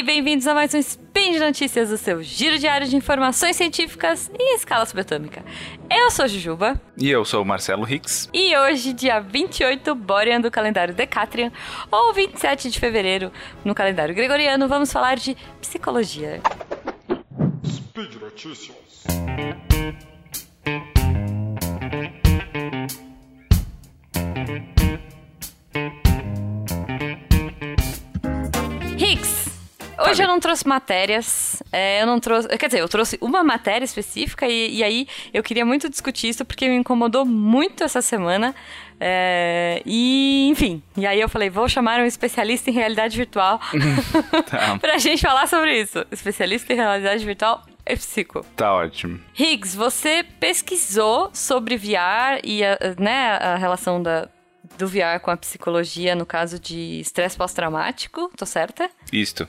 e bem-vindos a mais um Spin de Notícias do seu giro diário de informações científicas em escala subatômica. Eu sou Jujuba. E eu sou o Marcelo Hicks. E hoje, dia 28, Borean do calendário Decatrian, ou 27 de fevereiro no calendário Gregoriano, vamos falar de psicologia. Speed Notícias. Hoje eu não trouxe matérias, é, eu não trouxe. Quer dizer, eu trouxe uma matéria específica e, e, aí eu queria muito discutir isso porque me incomodou muito essa semana. É, e, enfim, e aí eu falei, vou chamar um especialista em realidade virtual tá. pra gente falar sobre isso. Especialista em realidade virtual é psico. Tá ótimo. Higgs, você pesquisou sobre VR e a, né, a relação da, do VR com a psicologia no caso de estresse pós-traumático, tô certa? Isto.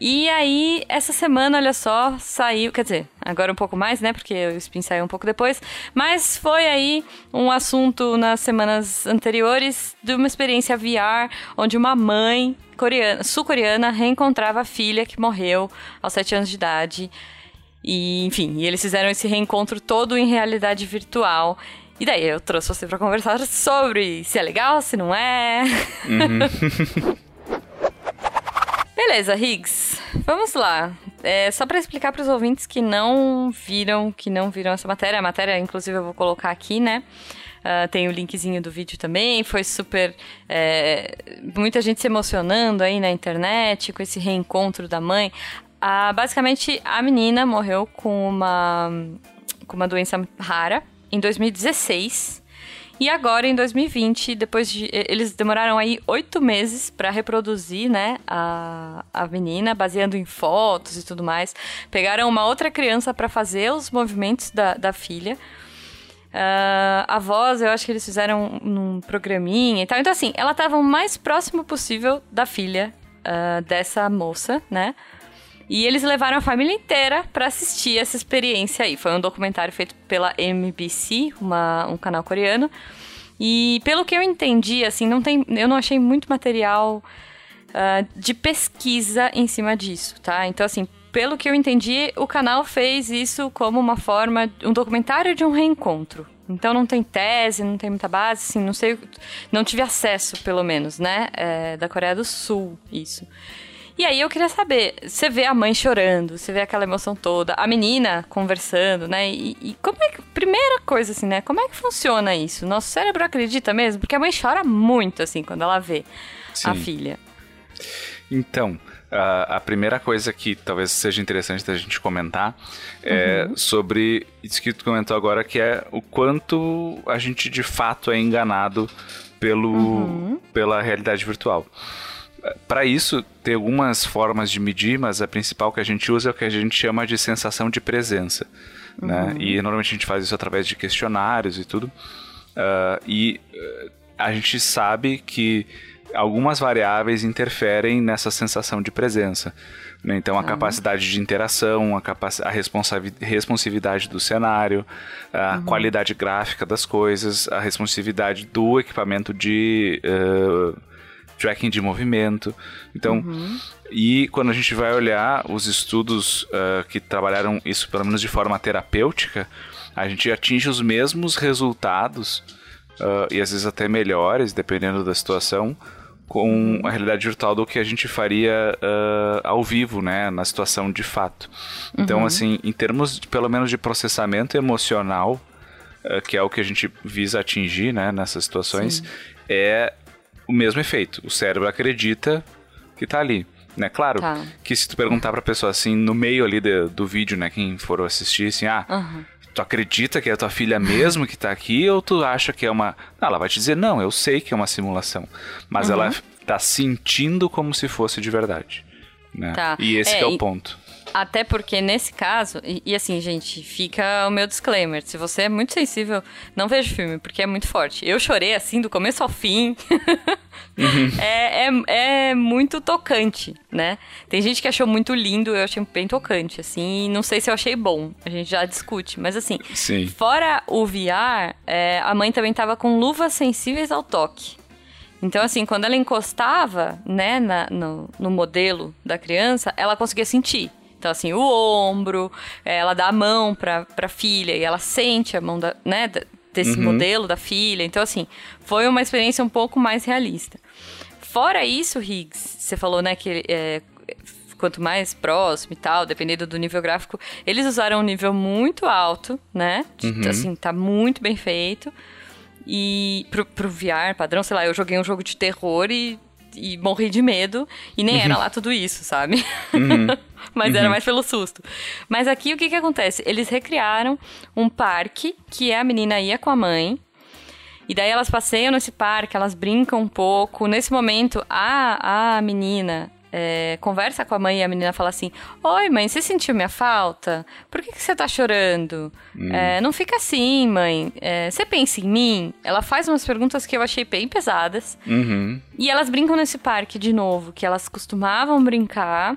E aí, essa semana, olha só, saiu, quer dizer, agora um pouco mais, né? Porque o Spin saiu um pouco depois, mas foi aí um assunto nas semanas anteriores de uma experiência VR, onde uma mãe coreana, sul-coreana reencontrava a filha que morreu aos 7 anos de idade. E, enfim, e eles fizeram esse reencontro todo em realidade virtual. E daí eu trouxe você para conversar sobre se é legal, se não é. Uhum. Beleza, Higgs. Vamos lá. É, só para explicar para os ouvintes que não viram, que não viram essa matéria. A matéria, inclusive, eu vou colocar aqui, né? Uh, tem o linkzinho do vídeo também. Foi super. É, muita gente se emocionando aí na internet com esse reencontro da mãe. Uh, basicamente, a menina morreu com uma, com uma doença rara em 2016. E agora, em 2020, depois de. Eles demoraram aí oito meses para reproduzir, né, a, a menina, baseando em fotos e tudo mais. Pegaram uma outra criança para fazer os movimentos da, da filha. Uh, a voz, eu acho que eles fizeram num programinha e tal. Então, assim, ela estava o mais próximo possível da filha uh, dessa moça, né? E eles levaram a família inteira para assistir essa experiência aí. Foi um documentário feito pela MBC, uma, um canal coreano. E pelo que eu entendi, assim, não tem, eu não achei muito material uh, de pesquisa em cima disso, tá? Então, assim, pelo que eu entendi, o canal fez isso como uma forma, um documentário de um reencontro. Então não tem tese, não tem muita base, assim, não sei, não tive acesso, pelo menos, né, é, da Coreia do Sul, isso. E aí eu queria saber, você vê a mãe chorando, você vê aquela emoção toda, a menina conversando, né? E, e, como é que. Primeira coisa, assim, né? Como é que funciona isso? Nosso cérebro acredita mesmo? Porque a mãe chora muito, assim, quando ela vê Sim. a filha. Então, a, a, primeira coisa que talvez seja interessante da gente comentar é uhum. sobre isso que tu comentou agora, que é o quanto a gente de fato é enganado pelo, uhum. pela realidade virtual. Para isso, tem algumas formas de medir, mas a principal que a gente usa é o que a gente chama de sensação de presença. Né? Uhum. Né? E normalmente a gente faz isso através de questionários e tudo. Uh, e uh, a gente sabe que algumas variáveis interferem nessa sensação de presença. Né? Então, a capacidade de interação, a, capac a responsividade do cenário, a uhum. qualidade gráfica das coisas, a responsividade do equipamento de uh, tracking de movimento. Então, uhum. e quando a gente vai olhar os estudos uh, que trabalharam isso, pelo menos de forma terapêutica, a gente atinge os mesmos resultados, uh, e às vezes até melhores, dependendo da situação, com a realidade virtual do que a gente faria uh, ao vivo, né, na situação de fato. Então, uhum. assim, em termos, de, pelo menos, de processamento emocional, uh, que é o que a gente visa atingir, né, nessas situações, Sim. é o mesmo efeito. O cérebro acredita que tá ali. Né? Claro tá. que se tu perguntar pra pessoa assim, no meio ali de, do vídeo, né, quem for assistir, assim, ah, uhum. tu acredita que é a tua filha mesmo que tá aqui ou tu acha que é uma. Não, ela vai te dizer, não, eu sei que é uma simulação. Mas uhum. ela tá sentindo como se fosse de verdade. Né? Tá. E esse é, é o e... ponto. Até porque nesse caso, e, e, assim, gente, fica o meu disclaimer. Se você é muito sensível, não veja o filme, porque é muito forte. Eu chorei assim do começo ao fim. uhum. é, é, é, muito tocante, né? Tem gente que achou muito lindo, eu achei bem tocante, assim, e não sei se eu achei bom. A gente já discute. Mas assim, Sim. fora o VR, é, a mãe também tava com luvas sensíveis ao toque. Então, assim, quando ela encostava, né, na, no, no modelo da criança, ela conseguia sentir. Então, assim, o ombro, ela dá a mão pra, pra filha e ela sente a mão da, né, desse uhum. modelo da filha. Então, assim, foi uma experiência um pouco mais realista. Fora isso, Higgs, você falou, né, que é, quanto mais próximo e tal, dependendo do nível gráfico, eles usaram um nível muito alto, né? Uhum. Assim, tá muito bem feito. E pro, pro VR padrão, sei lá, eu joguei um jogo de terror e, e morri de medo. E nem uhum. era lá tudo isso, sabe? Uhum. Mas era uhum. mais pelo susto. Mas aqui o que que acontece? Eles recriaram um parque que a menina ia com a mãe. E daí elas passeiam nesse parque, elas brincam um pouco. Nesse momento, a, a menina, é, conversa com a mãe e a menina fala assim: Oi, mãe, você sentiu minha falta? Por que, que você tá chorando? Hum. É, não fica assim, mãe. É, você pensa em mim? Ela faz umas perguntas que eu achei bem pesadas. Uhum. E elas brincam nesse parque de novo, que elas costumavam brincar.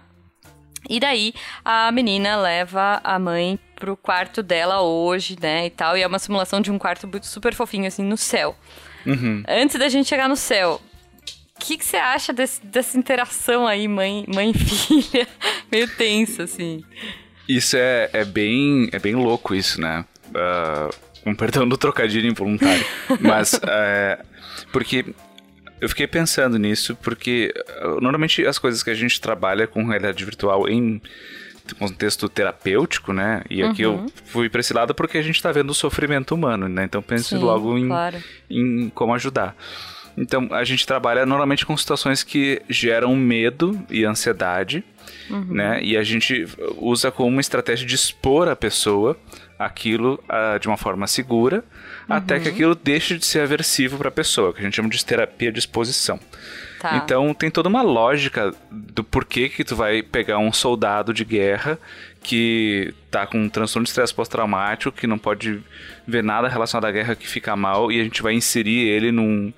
E daí a menina leva a mãe pro quarto dela hoje, né, e tal. E é uma simulação de um quarto super fofinho, assim, no céu. Uhum. Antes da gente chegar no céu, que, que você acha desse, dessa interação aí, mãe, mãe filha? Meio tenso, assim. Isso é, é, bem, é bem louco, isso, né? Uh, um perdão do trocadilho involuntário. Mas, uh, porque eu fiquei pensando nisso, porque uh, normalmente as coisas que a gente trabalha com realidade virtual em contexto terapêutico, né? E aqui uhum. eu fui para esse lado porque a gente está vendo o sofrimento humano, né? Então pense logo em, claro. em como ajudar. Então, a gente trabalha normalmente com situações que geram medo e ansiedade, uhum. né? E a gente usa como uma estratégia de expor a pessoa aquilo uh, de uma forma segura, uhum. até que aquilo deixe de ser aversivo para a pessoa, que a gente chama de terapia de exposição. Tá. Então tem toda uma lógica do porquê que tu vai pegar um soldado de guerra que tá com um transtorno de estresse pós-traumático, que não pode ver nada relacionado à guerra que fica mal, e a gente vai inserir ele num,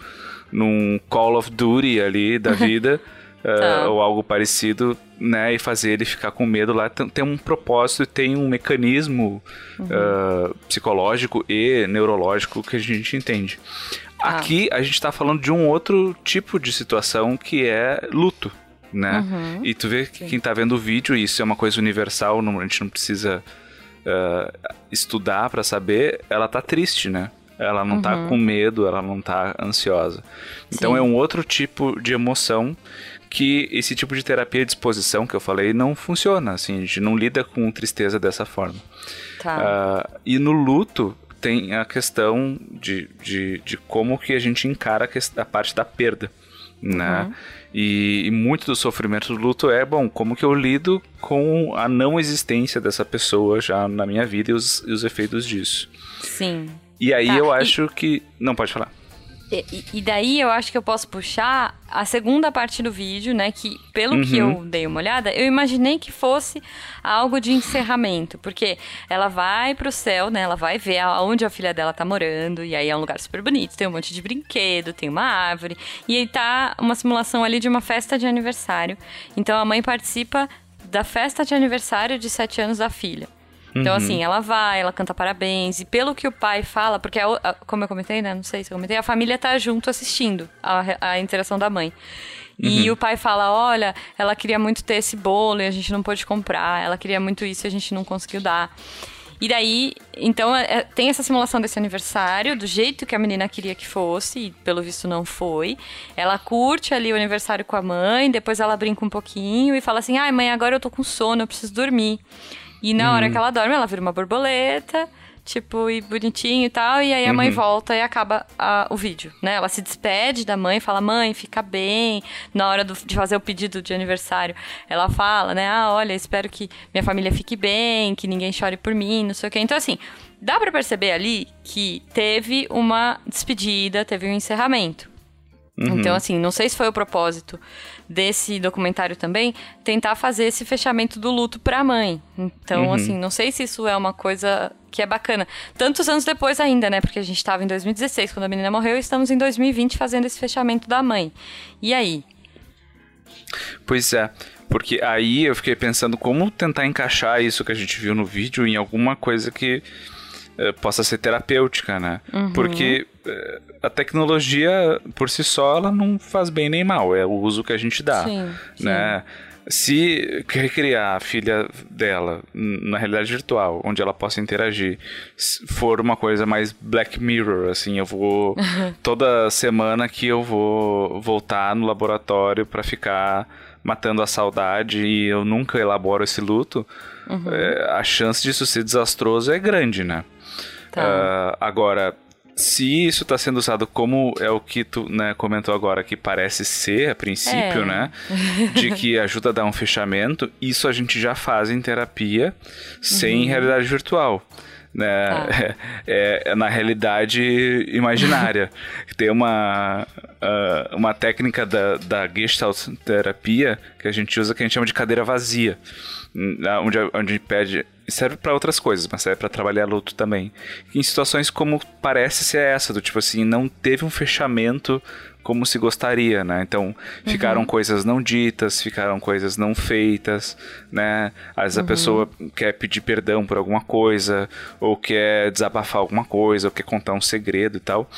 num Call of Duty ali da vida. Uh, ou algo parecido, né? E fazer ele ficar com medo lá. Tem, tem um propósito, tem um mecanismo uhum. uh, psicológico e neurológico que a gente entende. Ah. Aqui a gente está falando de um outro tipo de situação que é luto, né? Uhum. E tu vê que quem está vendo o vídeo, isso é uma coisa universal, não, a gente não precisa uh, estudar para saber, ela tá triste, né? Ela não tá uhum. tá com medo, ela não tá ansiosa. Então Sim. é um outro tipo de emoção que esse tipo de terapia de exposição que eu falei não funciona, assim, a gente não lida com tristeza dessa forma. Tá. Uh, e no luto tem a questão de, de, de como que a gente encara a, a parte da perda, né? Uhum. E, e, muito do sofrimento do luto é, bom, como que eu lido com a não existência dessa pessoa já na minha vida e os, e os efeitos disso. Sim. E aí tá, eu acho e... que. Não, pode falar. E, e, daí eu acho que eu posso puxar a segunda parte do vídeo, né? Que pelo uhum. que eu uhum. dei uma olhada, eu imaginei que fosse algo de encerramento. Porque ela vai pro céu, né? Ela vai ver aonde a filha dela tá morando. E aí é um lugar super bonito. Tem um monte de brinquedo, tem uma árvore. E aí tá uma simulação ali de uma festa de aniversário. Então a mãe participa da festa de aniversário de sete anos da filha. Então, uhum. assim, ela vai, ela canta parabéns. E pelo que o pai fala, porque, a, a, como eu comentei, né? Não sei se eu comentei, a família tá junto assistindo a, a interação da mãe. Uhum. E o pai fala: Olha, ela queria muito ter esse bolo e a gente não pôde comprar. Ela queria muito isso e a gente não conseguiu dar. E daí, então, é, é, tem essa simulação desse aniversário, do jeito que a menina queria que fosse, e pelo visto não foi. Ela curte ali o aniversário com a mãe, depois ela brinca um pouquinho e fala assim: ai, mãe, agora eu tô com sono, eu preciso dormir. E na hum. hora que ela dorme, ela vira uma borboleta, tipo, e bonitinho e tal. E aí a uhum. mãe volta e acaba a, o vídeo, né? Ela se despede da mãe, fala, mãe, fica bem. Na hora do, de fazer o pedido de aniversário, ela fala, né? Ah, olha, espero que minha família fique bem, que ninguém chore por mim, não sei o quê. Então, assim, dá para perceber ali que teve uma despedida, teve um encerramento. Uhum. Então, assim, não sei se foi o propósito desse documentário também, tentar fazer esse fechamento do luto pra mãe. Então, uhum. assim, não sei se isso é uma coisa que é bacana. Tantos anos depois ainda, né? Porque a gente estava em 2016 quando a menina morreu e estamos em 2020 fazendo esse fechamento da mãe. E aí? Pois é. Porque aí eu fiquei pensando como tentar encaixar isso que a gente viu no vídeo em alguma coisa que uh, possa ser terapêutica, né? Uhum. Porque a tecnologia por si só ela não faz bem nem mal, é o uso que a gente dá, sim, né? Sim. Se recriar a filha dela na realidade virtual, onde ela possa interagir, for uma coisa mais Black Mirror, assim, eu vou toda semana que eu vou voltar no laboratório para ficar matando a saudade e eu nunca elaboro esse luto, uhum. é, a chance disso ser desastroso é grande, né? Tá. Uh, agora, se isso está sendo usado como é o que tu né, comentou agora, que parece ser a princípio, é. né? De que ajuda a dar um fechamento, isso a gente já faz em terapia sem uhum. realidade virtual. Né? Ah. É, é, na realidade imaginária. Tem uma, uh, uma técnica da, da Gestalt terapia que a gente usa que a gente chama de cadeira vazia. Onde, onde pede serve para outras coisas, mas serve para trabalhar luto também. Em situações como parece ser essa, do tipo assim, não teve um fechamento como se gostaria, né? Então, ficaram uhum. coisas não ditas, ficaram coisas não feitas, né? Às vezes uhum. a pessoa quer pedir perdão por alguma coisa, ou quer desabafar alguma coisa, ou quer contar um segredo e tal.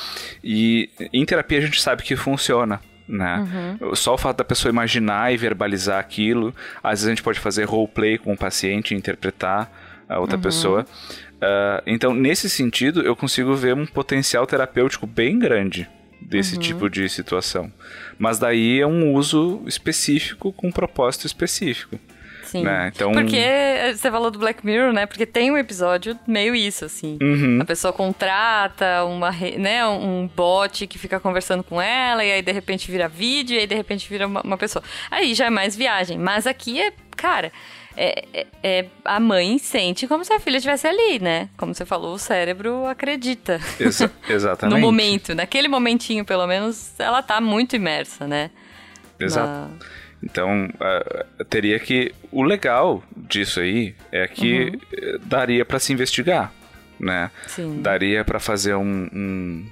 E em terapia a gente sabe que funciona, né? Uhum. Só o fato da pessoa imaginar e verbalizar aquilo, às vezes a gente pode fazer roleplay com o paciente, interpretar a outra uhum. pessoa. Uh, então, nesse sentido, eu consigo ver um potencial terapêutico bem grande desse uhum. tipo de situação. Mas daí é um uso específico com um propósito específico. Sim. Né? Então... Porque você falou do Black Mirror, né? Porque tem um episódio meio isso, assim. Uhum. A pessoa contrata uma, né, um bot que fica conversando com ela, e aí de repente vira vídeo, e aí de repente vira uma, uma pessoa. Aí já é mais viagem. Mas aqui é, cara. É, é, é, a mãe sente como se a filha estivesse ali, né? Como você falou, o cérebro acredita. Exa exatamente. no momento, naquele momentinho, pelo menos, ela tá muito imersa, né? Exato. Na... Então, uh, teria que. O legal disso aí é que uhum. Daria para se investigar, né? Sim. Daria para fazer um, um,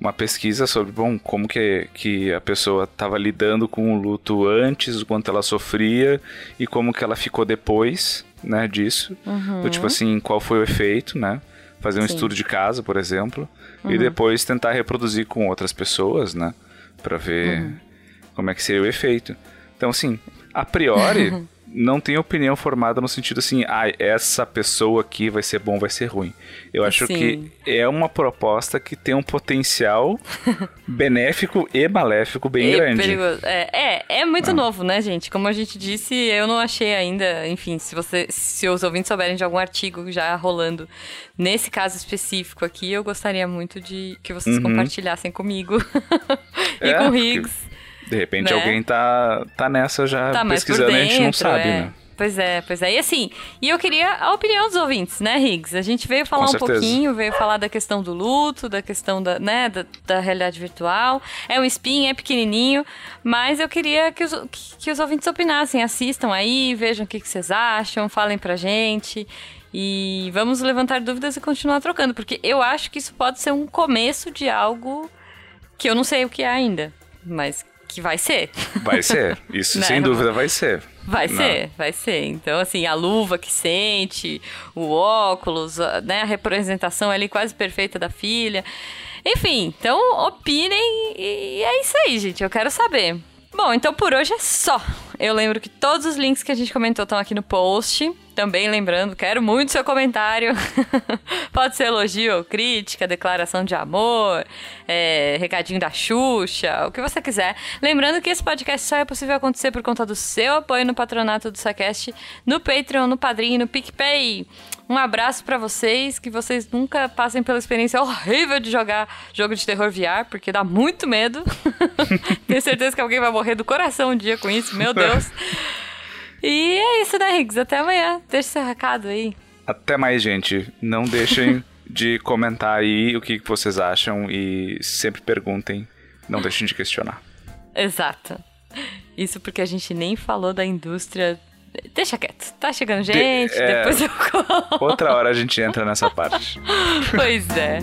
uma pesquisa sobre, bom, como que, que a pessoa estava lidando com o luto antes, o quanto ela sofria e como que ela ficou depois, né, disso. Uhum. Tipo assim, qual foi o efeito, né? Fazer um Sim. estudo de caso, por exemplo, uhum. e depois tentar reproduzir com outras pessoas, né? Para ver uhum. como é que seria o efeito. Então, assim, a priori, não tenho opinião formada no sentido assim, ah, essa pessoa aqui vai ser bom, vai ser ruim. Eu acho Sim. que é uma proposta que tem um potencial benéfico e maléfico bem e grande. Perigoso. É, é, é muito ah. novo, né, gente? Como a gente disse, eu não achei ainda, enfim, se você, se os ouvintes souberem de algum artigo já rolando nesse caso específico aqui, eu gostaria muito de que vocês uhum. compartilhassem comigo e é, com o Riggs. De repente né? alguém tá, tá nessa já tá pesquisando dentro, e a gente não sabe, é. né? Pois é, pois é. E assim, e eu queria a opinião dos ouvintes, né, Riggs? A gente veio falar Com um certeza. pouquinho, veio falar da questão do luto, da questão da, né, da, da, realidade virtual. É um spin, é pequenininho, mas eu queria que os, que, que os ouvintes opinassem, assistam aí, vejam o que, que vocês acham, falem pra gente. E vamos levantar dúvidas e continuar trocando, porque eu acho que isso pode ser um começo de algo que eu não sei o que é ainda, mas que vai ser. Vai ser. Isso né? sem dúvida vai ser. Vai Não. ser, vai ser. Então, assim, a luva que sente, o óculos, né? A representação ali quase perfeita da filha. Enfim, então opinem e é isso aí, gente. Eu quero saber. Bom, então por hoje é só. Eu lembro que todos os links que a gente comentou estão aqui no post. Também lembrando, quero muito seu comentário. Pode ser elogio ou crítica, declaração de amor, é, recadinho da Xuxa, o que você quiser. Lembrando que esse podcast só é possível acontecer por conta do seu apoio no patronato do Sacast, no Patreon, no Padrinho, no PicPay. Um abraço para vocês, que vocês nunca passem pela experiência horrível de jogar jogo de terror VR, porque dá muito medo. Tenho certeza que alguém vai morrer do coração um dia com isso, meu Deus. E é isso, né, Riggs? Até amanhã. Deixa seu recado aí. Até mais, gente. Não deixem de comentar aí o que vocês acham e sempre perguntem. Não deixem de questionar. Exato. Isso porque a gente nem falou da indústria. Deixa quieto. Tá chegando gente, de, é... depois eu Outra hora a gente entra nessa parte. pois é.